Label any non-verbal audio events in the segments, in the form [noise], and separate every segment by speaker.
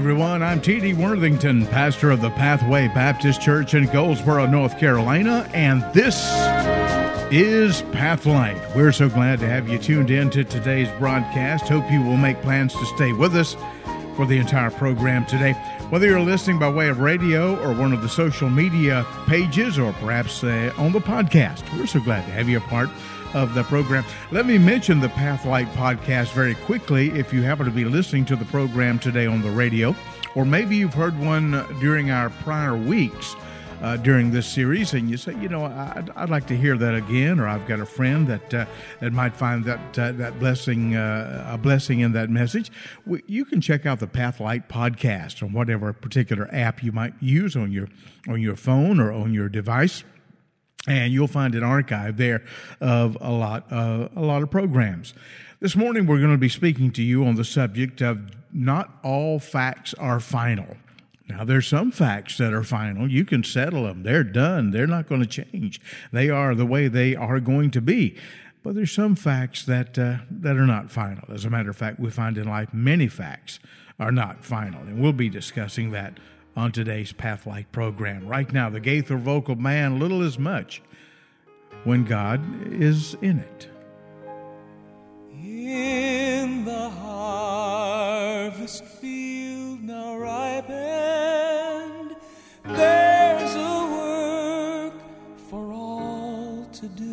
Speaker 1: everyone. I'm T.D. Worthington, pastor of the Pathway Baptist Church in Goldsboro, North Carolina, and this is Pathlight. We're so glad to have you tuned in to today's broadcast. Hope you will make plans to stay with us for the entire program today. Whether you're listening by way of radio or one of the social media pages or perhaps uh, on the podcast, we're so glad to have you a part of the program. Let me mention the Pathlight podcast very quickly if you happen to be listening to the program today on the radio, or maybe you've heard one during our prior weeks. Uh, during this series, and you say, you know, I'd, I'd, like to hear that again, or I've got a friend that uh, that might find that uh, that blessing uh, a blessing in that message. We, you can check out the Pathlight podcast on whatever particular app you might use on your on your phone or on your device and you'll find an archive there of a lot uh, a lot of programs. This morning we're going to be speaking to you on the subject of not all facts are final. Now there's some facts that are final. You can settle them. They're done. They're not going to change. They are the way they are going to be. But there's some facts that uh, that are not final. As a matter of fact, we find in life many facts are not final, and we'll be discussing that on today's Pathlight program. Right now, the Gaither Vocal Band, little as much when God is in it.
Speaker 2: In the harvest field now ripened, there's a work for all to do.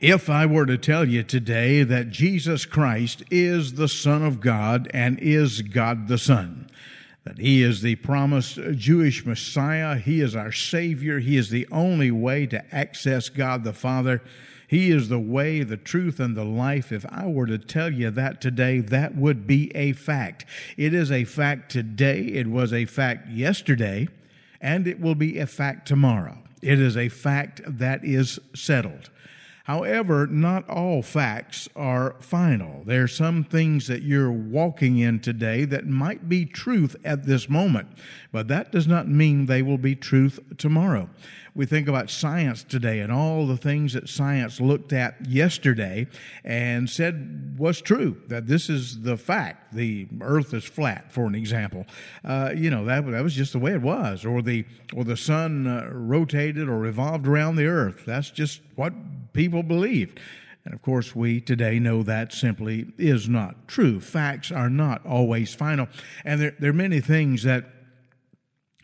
Speaker 2: If
Speaker 1: I were to tell you today that Jesus Christ is the Son of God and is God the Son, that He is the promised Jewish Messiah, He is our Savior, He is the only way to access God the Father, He is the way, the truth, and the life. If I were to tell you that today, that would be a fact. It is a fact today, it was a fact yesterday, and it will be a fact tomorrow. It is a fact that is settled. However, not all facts are final. There are some things that you're walking in today that might be truth at this moment, but that does not mean they will be truth tomorrow. We think about science today and all the things that science looked at yesterday and said was true, that this is the fact. The earth is flat, for an example. Uh, you know, that, that was just the way it was. Or the, or the sun uh, rotated or revolved around the earth. That's just what people believed. And of course, we today know that simply is not true. Facts are not always final. And there, there are many things that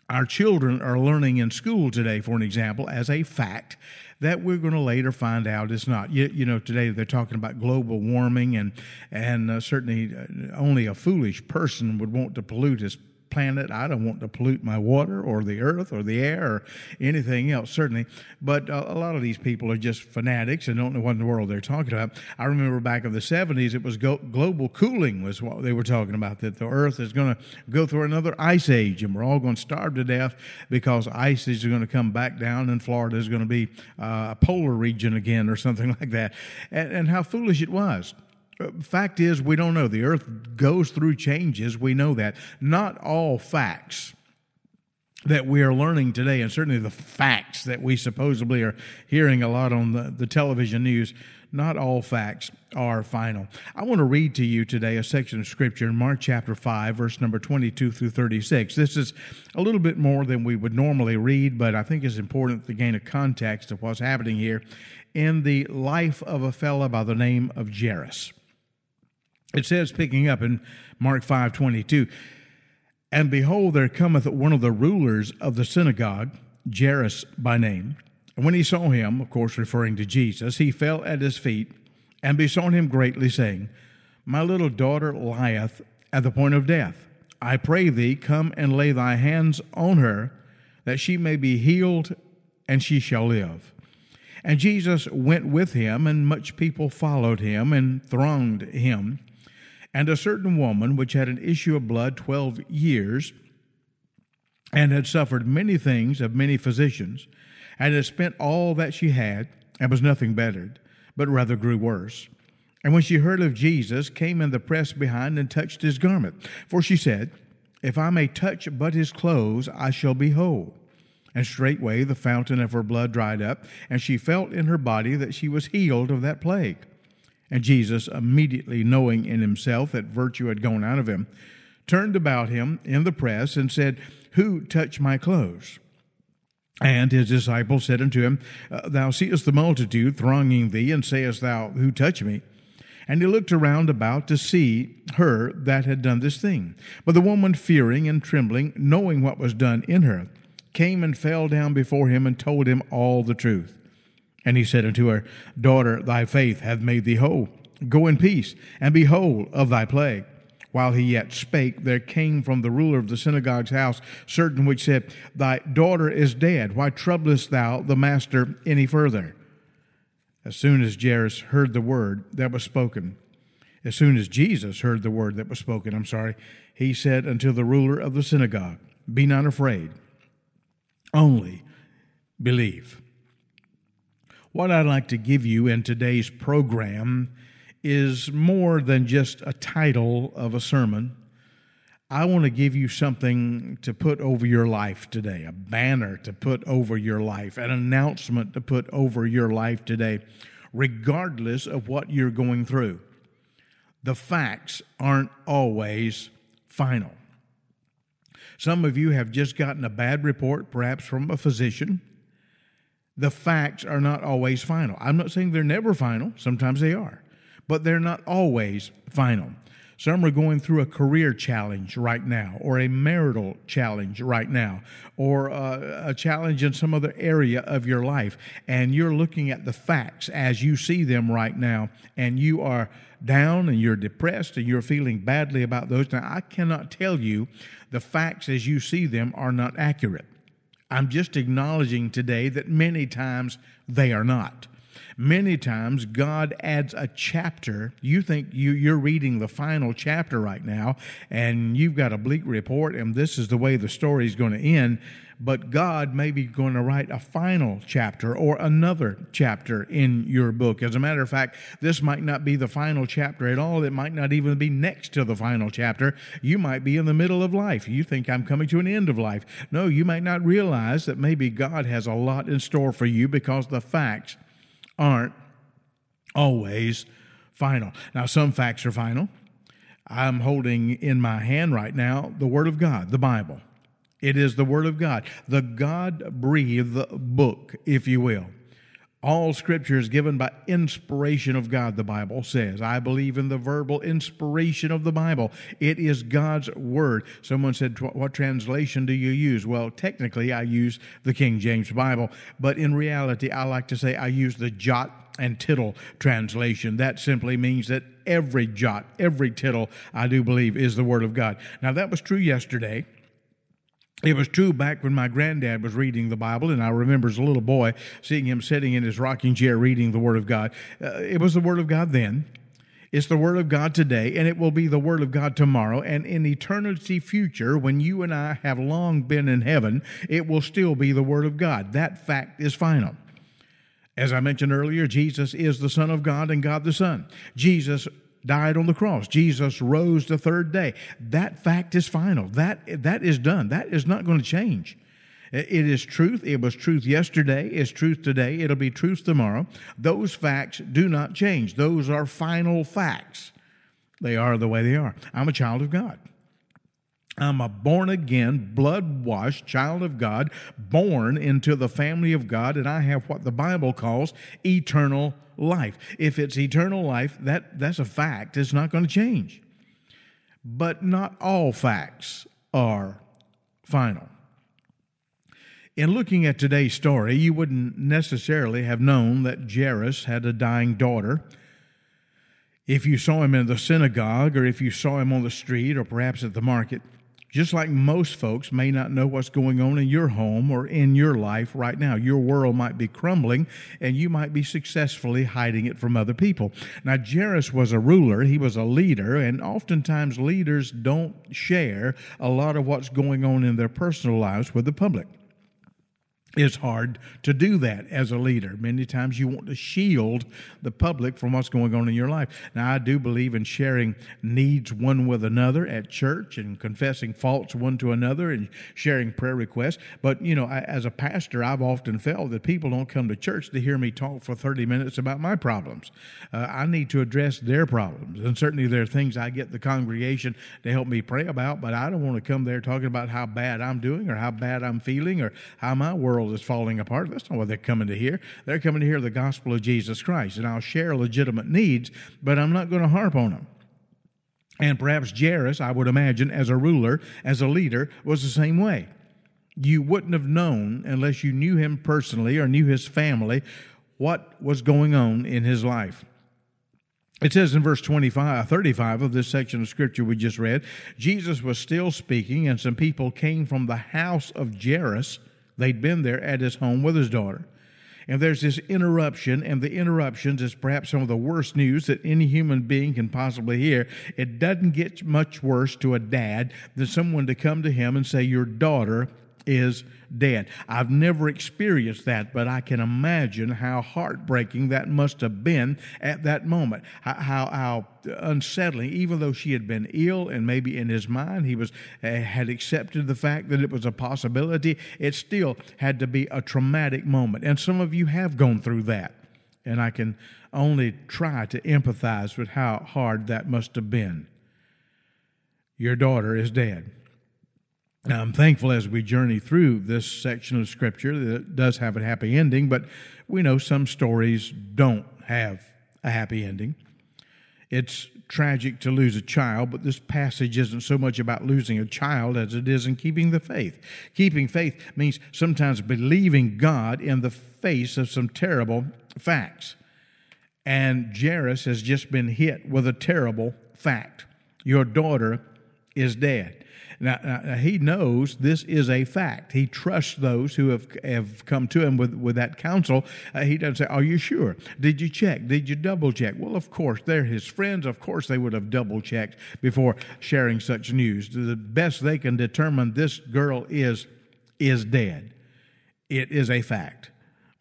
Speaker 1: our children are learning in school today, for an example, as a fact that we're going to later find out is not. You, you know, today they're talking about global warming, and and uh, certainly uh, only a foolish person would want to pollute his planet. I don't want to pollute my water or the earth or the air or anything else, certainly. But uh, a lot of these people are just fanatics and don't know what in the world they're talking about. I remember back in the 70s, it was go- global cooling was what they were talking about, that the earth is going to go through another ice age and we're all going to starve to death because ice is going to come back down and Florida is going to be uh, a polar region again or something [laughs] like that. And, and how foolish it was. Fact is, we don't know. The earth goes through changes. We know that. Not all facts that we are learning today, and certainly the facts that we supposedly are hearing a lot on the, the television news, not all facts are final. I want to read to you today a section of scripture in Mark chapter 5, verse number 22 through 36. This is a little bit more than we would normally read, but I think it's important to gain a context of what's happening here in the life of a fellow by the name of Jairus. It says, picking up in Mark 5 22, and behold, there cometh one of the rulers of the synagogue, Jairus by name. And when he saw him, of course referring to Jesus, he fell at his feet and besought him greatly, saying, My little daughter lieth at the point of death. I pray thee, come and lay thy hands on her, that she may be healed, and she shall live. And Jesus went with him, and much people followed him and thronged him. And a certain woman, which had an issue of blood twelve years, and had suffered many things of many physicians, and had spent all that she had, and was nothing bettered, but rather grew worse. And when she heard of Jesus, came in the press behind and touched his garment. For she said, If I may touch but his clothes, I shall be whole. And straightway the fountain of her blood dried up, and she felt in her body that she was healed of that plague. And Jesus, immediately knowing in himself that virtue had gone out of him, turned about him in the press and said, Who touched my clothes? And his disciples said unto him, uh, Thou seest the multitude thronging thee, and sayest thou, Who touched me? And he looked around about to see her that had done this thing. But the woman, fearing and trembling, knowing what was done in her, came and fell down before him and told him all the truth. And he said unto her, Daughter, thy faith hath made thee whole. Go in peace, and be whole of thy plague. While he yet spake, there came from the ruler of the synagogue's house certain which said, Thy daughter is dead. Why troublest thou the master any further? As soon as Jairus heard the word that was spoken, as soon as Jesus heard the word that was spoken, I'm sorry, he said unto the ruler of the synagogue, Be not afraid, only believe. What I'd like to give you in today's program is more than just a title of a sermon. I want to give you something to put over your life today, a banner to put over your life, an announcement to put over your life today, regardless of what you're going through. The facts aren't always final. Some of you have just gotten a bad report, perhaps from a physician the facts are not always final. I'm not saying they're never final, sometimes they are, but they're not always final. Some are going through a career challenge right now, or a marital challenge right now, or a, a, challenge in some other area of your life. And you're looking at the facts as you see them right now, and you are down and you're depressed and you're feeling badly about those. Now, I cannot tell you the facts as you see them are not accurate. I'm just acknowledging today that many times they are not. Many times, God adds a chapter. You think you, you're reading the final chapter right now, and you've got a bleak report, and this is the way the story is going to end. But God may be going to write a final chapter or another chapter in your book. As a matter of fact, this might not be the final chapter at all. It might not even be next to the final chapter. You might be in the middle of life. You think I'm coming to an end of life. No, you might not realize that maybe God has a lot in store for you because the facts aren't always final. Now, some facts are final. I'm holding in my hand right now the Word of God, the Bible. It is the Word of God, the God breathed book, if you will. All scripture is given by inspiration of God, the Bible says. I believe in the verbal inspiration of the Bible. It is God's Word. Someone said, What translation do you use? Well, technically, I use the King James Bible, but in reality, I like to say I use the jot and tittle translation. That simply means that every jot, every tittle, I do believe, is the Word of God. Now, that was true yesterday. It was true back when my granddad was reading the Bible, and I remember as a little boy seeing him sitting in his rocking chair reading the Word of God. Uh, it was the Word of God then. It's the Word of God today, and it will be the Word of God tomorrow. And in eternity future, when you and I have long been in heaven, it will still be the Word of God. That fact is final. As I mentioned earlier, Jesus is the Son of God and God the Son. Jesus died on the cross. Jesus rose the third day. That fact is final. That, that is done. That is not going to change. It is truth. It was truth yesterday. It's truth today. It'll be truth tomorrow. Those facts do not change. Those are final facts. They are the way they are. I'm a child of God. I'm a born again, blood washed child of God, born into the family of God, and I have what the Bible calls eternal life. If it's eternal life, that, that's a fact. It's not going to change. But not all facts are final. In looking at today's story, you wouldn't necessarily have known that Jairus had a dying daughter. If you saw him in the synagogue, or if you saw him on the street, or perhaps at the market, just like most folks may not know what's going on in your home or in your life right now. Your world might be crumbling and you might be successfully hiding it from other people. Now, Jairus was a ruler, he was a leader, and oftentimes leaders don't share a lot of what's going on in their personal lives with the public. It's hard to do that as a leader. Many times you want to shield the public from what's going on in your life. Now, I do believe in sharing needs one with another at church and confessing faults one to another and sharing prayer requests. But, you know, I, as a pastor, I've often felt that people don't come to church to hear me talk for 30 minutes about my problems. Uh, I need to address their problems. And certainly there are things I get the congregation to help me pray about, but I don't want to come there talking about how bad I'm doing or how bad I'm feeling or how my world world is falling apart. That's not what they're coming to hear. They're coming to hear the gospel of Jesus Christ. And I'll share legitimate needs, but I'm not going to harp on them. And perhaps Jairus, I would imagine, as a ruler, as a leader, was the same way. You wouldn't have known, unless you knew him personally or knew his family, what was going on in his life. It says in verse 25, 35 of this section of scripture we just read, Jesus was still speaking, and some people came from the house of Jairus They'd been there at his home with his daughter. And there's this interruption, and the interruptions is perhaps some of the worst news that any human being can possibly hear. It doesn't get much worse to a dad than someone to come to him and say, Your daughter is dead. I've never experienced that, but I can imagine how heartbreaking that must have been at that moment. How, how, unsettling, even though she had been ill and maybe in his mind he was uh, had accepted the fact that it was a possibility, it still had to be a traumatic moment. And some of you have gone through that. And I can only try to empathize with how hard that must have been. Your daughter is dead. I'm thankful as we journey through this section of Scripture that it does have a happy ending, but we know some stories don't have a happy ending. It's tragic to lose a child, but this passage isn't so much about losing a child as it is in keeping the faith. Keeping faith means sometimes believing God in the face of some terrible facts. And Jairus has just been hit with a terrible fact. Your daughter is dead. Now, now, he knows this is a fact. He trusts those who have, have come to him with, with that counsel. Uh, he doesn't say, Are you sure? Did you check? Did you double check? Well, of course, they're his friends. Of course, they would have double checked before sharing such news. The best they can determine this girl is, is dead. It is a fact.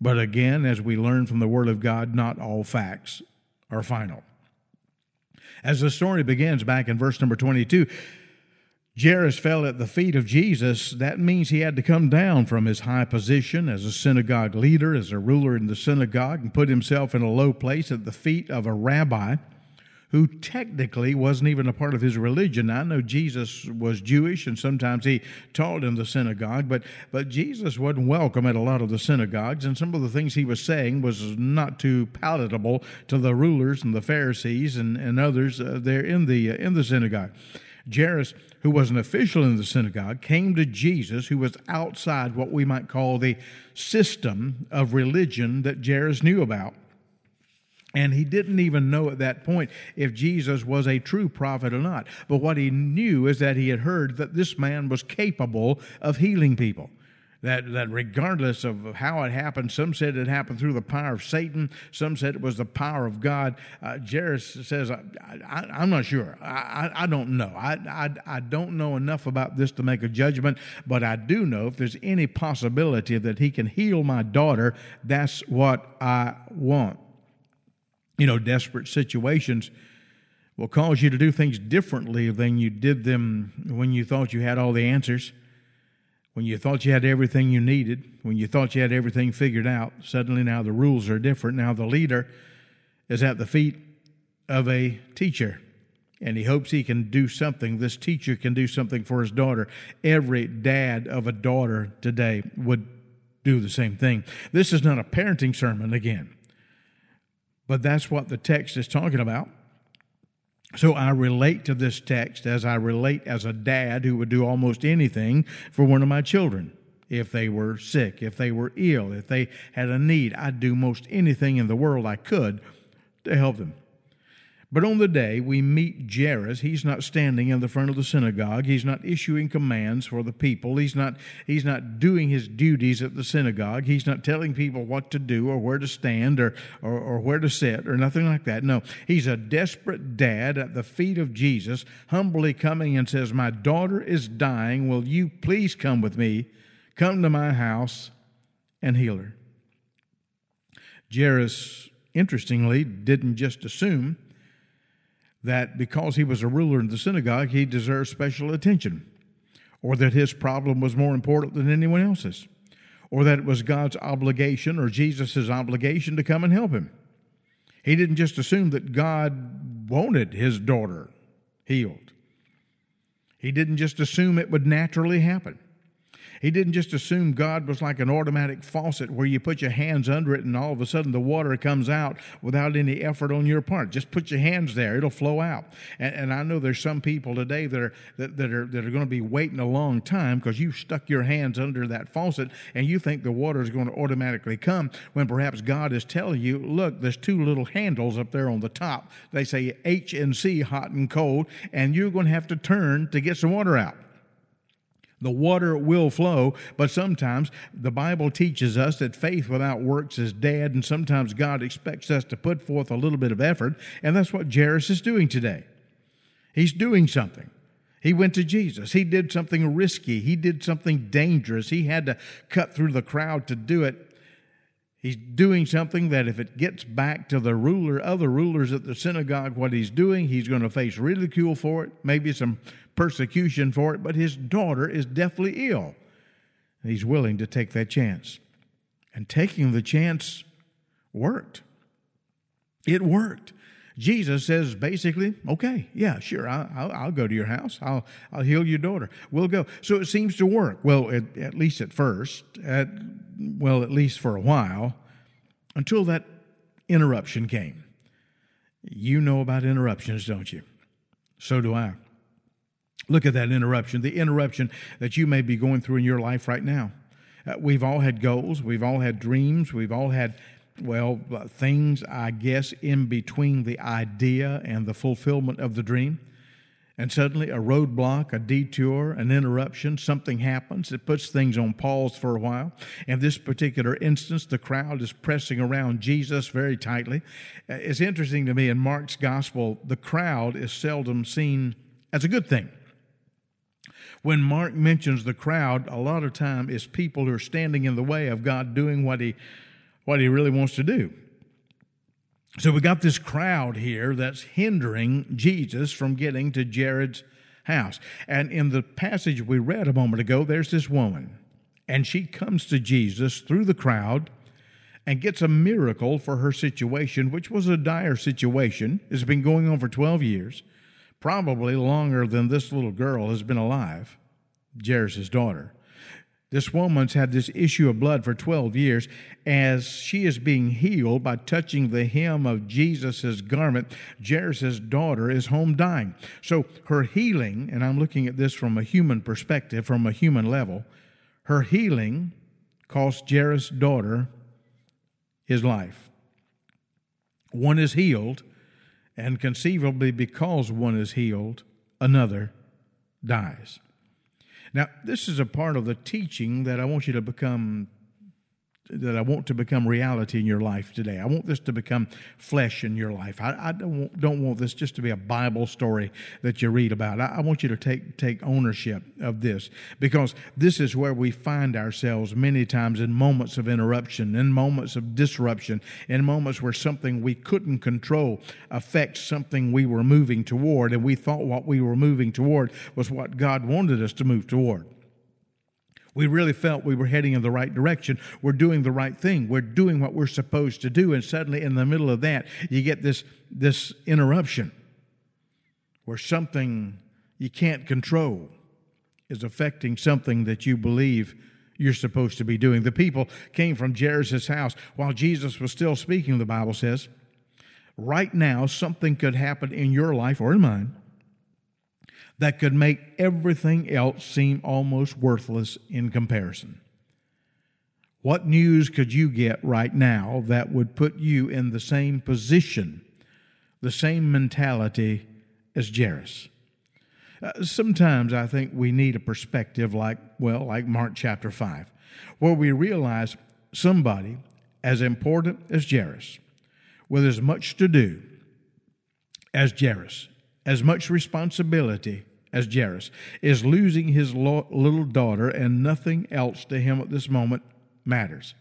Speaker 1: But again, as we learn from the Word of God, not all facts are final. As the story begins back in verse number 22, Jairus fell at the feet of Jesus. That means he had to come down from his high position as a synagogue leader, as a ruler in the synagogue, and put himself in a low place at the feet of a rabbi who technically wasn't even a part of his religion. I know Jesus was Jewish and sometimes he taught in the synagogue, but, but Jesus wasn't welcome at a lot of the synagogues, and some of the things he was saying was not too palatable to the rulers and the Pharisees and, and others uh, there in the, uh, in the synagogue. Jairus, who was an official in the synagogue, came to Jesus, who was outside what we might call the system of religion that Jairus knew about. And he didn't even know at that point if Jesus was a true prophet or not. But what he knew is that he had heard that this man was capable of healing people. That, that regardless of how it happened, some said it happened through the power of Satan, some said it was the power of God. Uh, Jairus says, I, am not sure. I, I, I don't know. I, I, I don't know enough about this to make a judgment, but I do know if there's any possibility that he can heal my daughter, that's what I want you know, desperate situations will cause you to do things differently than you did them when you thought you had all the answers, when you thought you had everything you needed, when you thought you had everything figured out. Suddenly now the rules are different. Now the leader is at the feet of a teacher. And he hopes he can do something. This teacher can do something for his daughter. Every dad of a daughter today would do the same thing. This is not a parenting sermon again. But that's what the text is talking about. So I relate to this text as I relate as a dad who would do almost anything for one of my children. If they were sick, if they were ill, if they had a need, I'd do most anything in the world I could to help them. But on the day we meet Jairus, he's not standing in the front of the synagogue. He's not issuing commands for the people. He's not, he's not doing his duties at the synagogue. He's not telling people what to do or where to stand or, or, or where to sit or nothing like that. No, he's a desperate dad at the feet of Jesus, humbly coming and says, My daughter is dying. Will you please come with me? Come to my house and heal her. Jairus, interestingly, didn't just assume that because he was a ruler in the synagogue, he deserved special attention, or that his problem was more important than anyone else's, or that it was God's obligation or Jesus' obligation to come and help him. He didn't just assume that God wanted his daughter healed. He didn't just assume it would naturally happen. He didn't just assume God was like an automatic faucet where you put your hands under it and all of a sudden the water comes out without any effort on your part. Just put your hands there, it'll flow out. And, and I know there's some people today that are that, that are that are going to be waiting a long time because you stuck your hands under that faucet and you think the water is going to automatically come when perhaps God is telling you, look, there's two little handles up there on the top. They say H and C, hot and cold, and you're going to have to turn to get some water out. The water will flow, but sometimes the Bible teaches us that faith without works is dead, and sometimes God expects us to put forth a little bit of effort, and that's what Jairus is doing today. He's doing something. He went to Jesus. He did something risky. He did something dangerous. He had to cut through the crowd to do it. He's doing something that if it gets back to the ruler, other rulers at the synagogue, what he's doing, he's going to face ridicule for it, maybe some persecution for it, but his daughter is deathly ill. And he's willing to take that chance. And taking the chance worked. It worked. Jesus says basically, okay, yeah, sure, I'll, I'll, I'll, go to your house. I'll, I'll heal your daughter. We'll go. So it seems to work. Well, at, at least at first, at, well, at least for a while, until that interruption came. You know about interruptions, don't you? So do I. Look at that interruption, the interruption that you may be going through in your life right now. Uh, we've all had goals, we've all had dreams, we've all had well, uh, things, I guess, in between the idea and the fulfillment of the dream. And suddenly, a roadblock, a detour, an interruption, something happens that puts things on pause for a while. In this particular instance, the crowd is pressing around Jesus very tightly. Uh, It's interesting to me in Mark's gospel, the crowd is seldom seen as a good thing. When Mark mentions the crowd, a lot of time is people who are standing in the way of God doing what he, what he really wants to do. So we got this crowd here that's hindering Jesus from getting to Jairus' house. And in the passage we read a moment ago, there's this woman, and she comes to Jesus through the crowd and gets a miracle for her situation, which was a dire situation. It's been going on for 12 years, probably longer than this little girl has been alive, Jairus' daughter. This woman's had this issue of blood for 12 years. As she is being healed by touching the hem of Jesus' garment, Jairus' daughter is home dying. So her healing, and I'm looking at this from a human perspective, from a human level, her healing cost Jairus' daughter his life. One is healed, and conceivably because one is healed, another dies. Now, this is a part of the teaching that I want you to become that I want to become reality in your life today. I want this to become flesh in your life. I, I don't, want, don't want this just to be a Bible story that you read about. I, I want you to take, take ownership of this because this is where we find ourselves many times in moments of interruption, in moments of disruption, in moments where something we couldn't control affects something we were moving toward, and we thought what we were moving toward was what God wanted us to move toward. We really felt we were heading in the right direction. We're doing the right thing. We're doing what we're supposed to do. And suddenly, in the middle of that, you get this, this interruption where something you can't control is affecting something that you believe you're supposed to be doing. The people came from Jairus' house while Jesus was still speaking, the Bible says. Right now, something could happen in your life or in mine that could make everything else seem almost worthless in comparison. What news could you get right now that would put you in the same position, the same mentality as Jairus? Uh, sometimes I think we need a perspective like, well, like Mark chapter 5, where we realize somebody as important as Jairus, with as much to do as Jairus, as much responsibility as Jairus, is losing his lo- little daughter, and nothing else to him at this moment matters.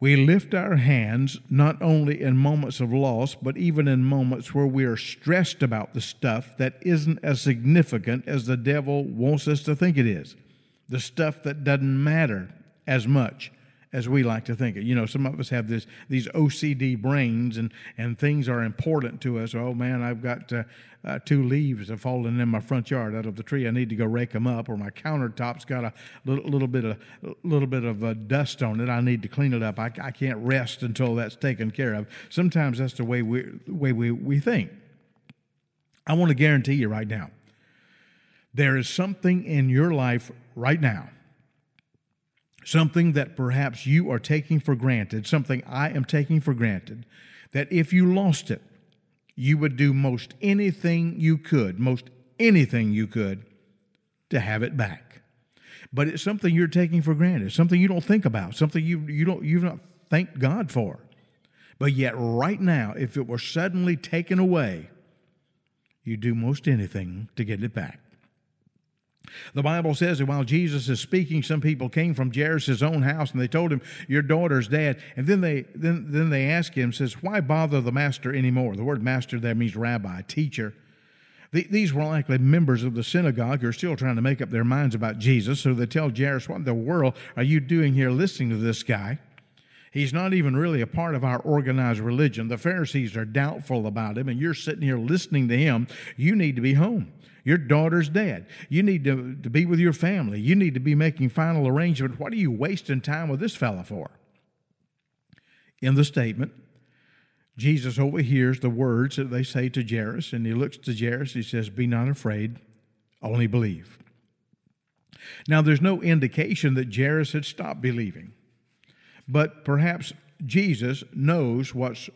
Speaker 1: We lift our hands not only in moments of loss, but even in moments where we are stressed about the stuff that isn't as significant as the devil wants us to think it is, the stuff that doesn't matter as much as we like to think it. You know, some of us have this these OCD brains, and and things are important to us. Oh man, I've got uh, uh, two leaves have fallen in my front yard out of the tree. I need to go rake them up, or my countertop's got a little, little bit of little bit of uh, dust on it. I need to clean it up. I, I can't rest until that's taken care of. Sometimes that's the way we way we, we think. I want to guarantee you right now, there is something in your life right now something that perhaps you are taking for granted, something I am taking for granted, that if you lost it, you would do most anything you could, most anything you could to have it back. But it's something you're taking for granted, something you don't think about, something you, you don't you've not thanked God for. But yet right now, if it were suddenly taken away, you'd do most anything to get it back. The Bible says that while Jesus is speaking, some people came from Jairus' own house and they told him, Your daughter's dead. And then they then, then they ask him, says, Why bother the master anymore? The word master there means rabbi, teacher. The- These were likely members of the synagogue who are still trying to make up their minds about Jesus. So they tell Jairus, What in the world are you doing here listening to this guy? He's not even really a part of our organized religion. The Pharisees are doubtful about him, and you're sitting here listening to him. You need to be home. Your daughter's dead. You need to, to be with your family. You need to be making final arrangements. What are you wasting time with this fella for? In the statement, Jesus overhears the words that they say to Jairus, and he looks to Jairus. He says, Be not afraid, only believe. Now, there's no indication that Jairus had stopped believing. But perhaps Jesus knows what's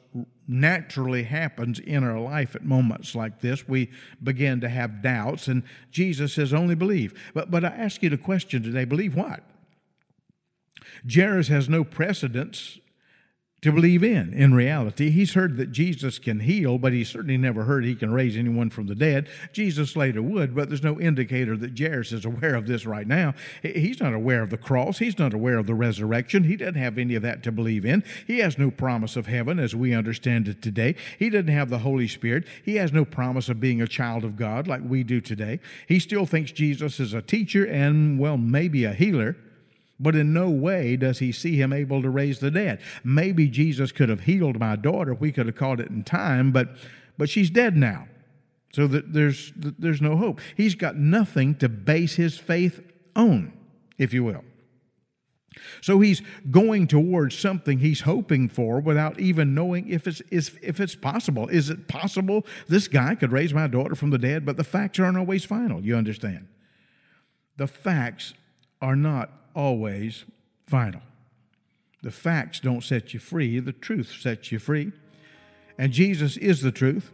Speaker 1: naturally happens in our life at moments like this. We begin to have doubts, and Jesus says, only believe. But, but I ask you the question today believe what? Jairus has no precedence to believe in. In reality, he's heard that Jesus can heal, but he certainly never heard he can raise anyone from the dead. Jesus later would, but there's no indicator that Jairus is aware of this right now. He's not aware of the cross. He's not aware of the resurrection. He doesn't have any of that to believe in. He has no promise of heaven as we understand it today. He doesn't have the Holy Spirit. He has no promise of being a child of God like we do today. He still thinks Jesus is a teacher and, well, maybe a healer. But in no way does he see him able to raise the dead. Maybe Jesus could have healed my daughter. We could have caught it in time, but, but she's dead now. So that there's, there's no hope. He's got nothing to base his faith on, if you will. So he's going towards something he's hoping for without even knowing if it's, if it's possible. Is it possible this guy could raise my daughter from the dead? But the facts aren't always final, you understand. The facts are not always final. The facts don't set you free, the truth sets you free. And Jesus is the truth.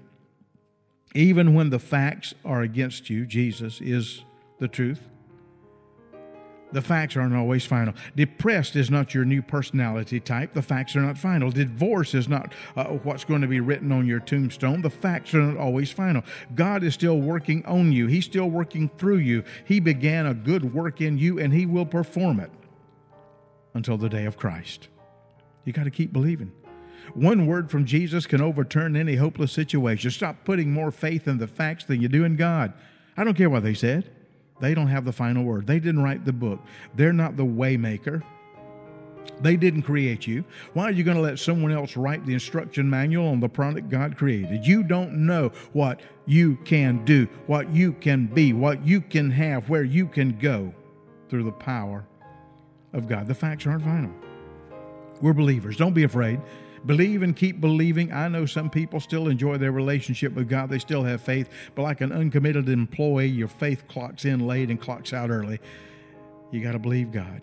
Speaker 1: Even when the facts are against you, Jesus is the truth. The facts aren't always final. Depressed is not your new personality type. The facts are not final. Divorce is not uh, what's going to be written on your tombstone. The facts are not always final. God is still working on you, He's still working through you. He began a good work in you, and He will perform it until the day of Christ. You got to keep believing. One word from Jesus can overturn any hopeless situation. Stop putting more faith in the facts than you do in God. I don't care what they said. They don't have the final word. They didn't write the book. They're not the waymaker. They didn't create you. Why are you going to let someone else write the instruction manual on the product God created? You don't know what you can do, what you can be, what you can have, where you can go through the power of God. The facts aren't final. We're believers. Don't be afraid. Believe and keep believing. I know some people still enjoy their relationship with God. They still have faith, but like an uncommitted employee, your faith clocks in late and clocks out early. You got to believe God.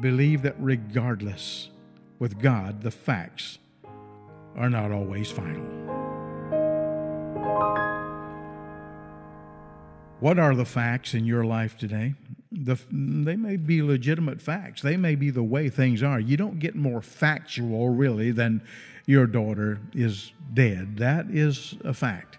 Speaker 1: Believe that regardless, with God, the facts are not always final. What are the facts in your life today? The, they may be legitimate facts. They may be the way things are. You don't get more factual, really, than your daughter is dead. That is a fact.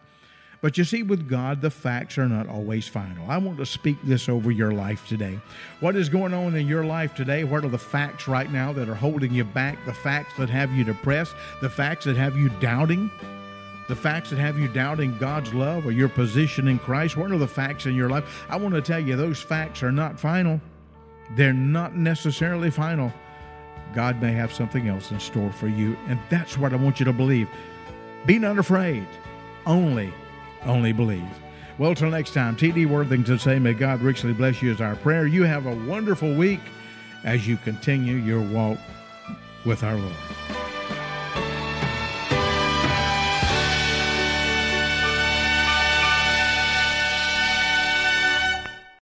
Speaker 1: But you see, with God, the facts are not always final. I want to speak this over your life today. What is going on in your life today? What are the facts right now that are holding you back? The facts that have you depressed? The facts that have you doubting? The facts that have you doubting God's love or your position in Christ? What are the facts in your life? I want to tell you, those facts are not final. They're not necessarily final. God may have something else in store for you, and that's what I want you to believe. Be not afraid. Only, only believe. Well, till next time, T.D. Worthington say, May God richly bless you as our prayer. You have a wonderful week as you continue your walk with our Lord.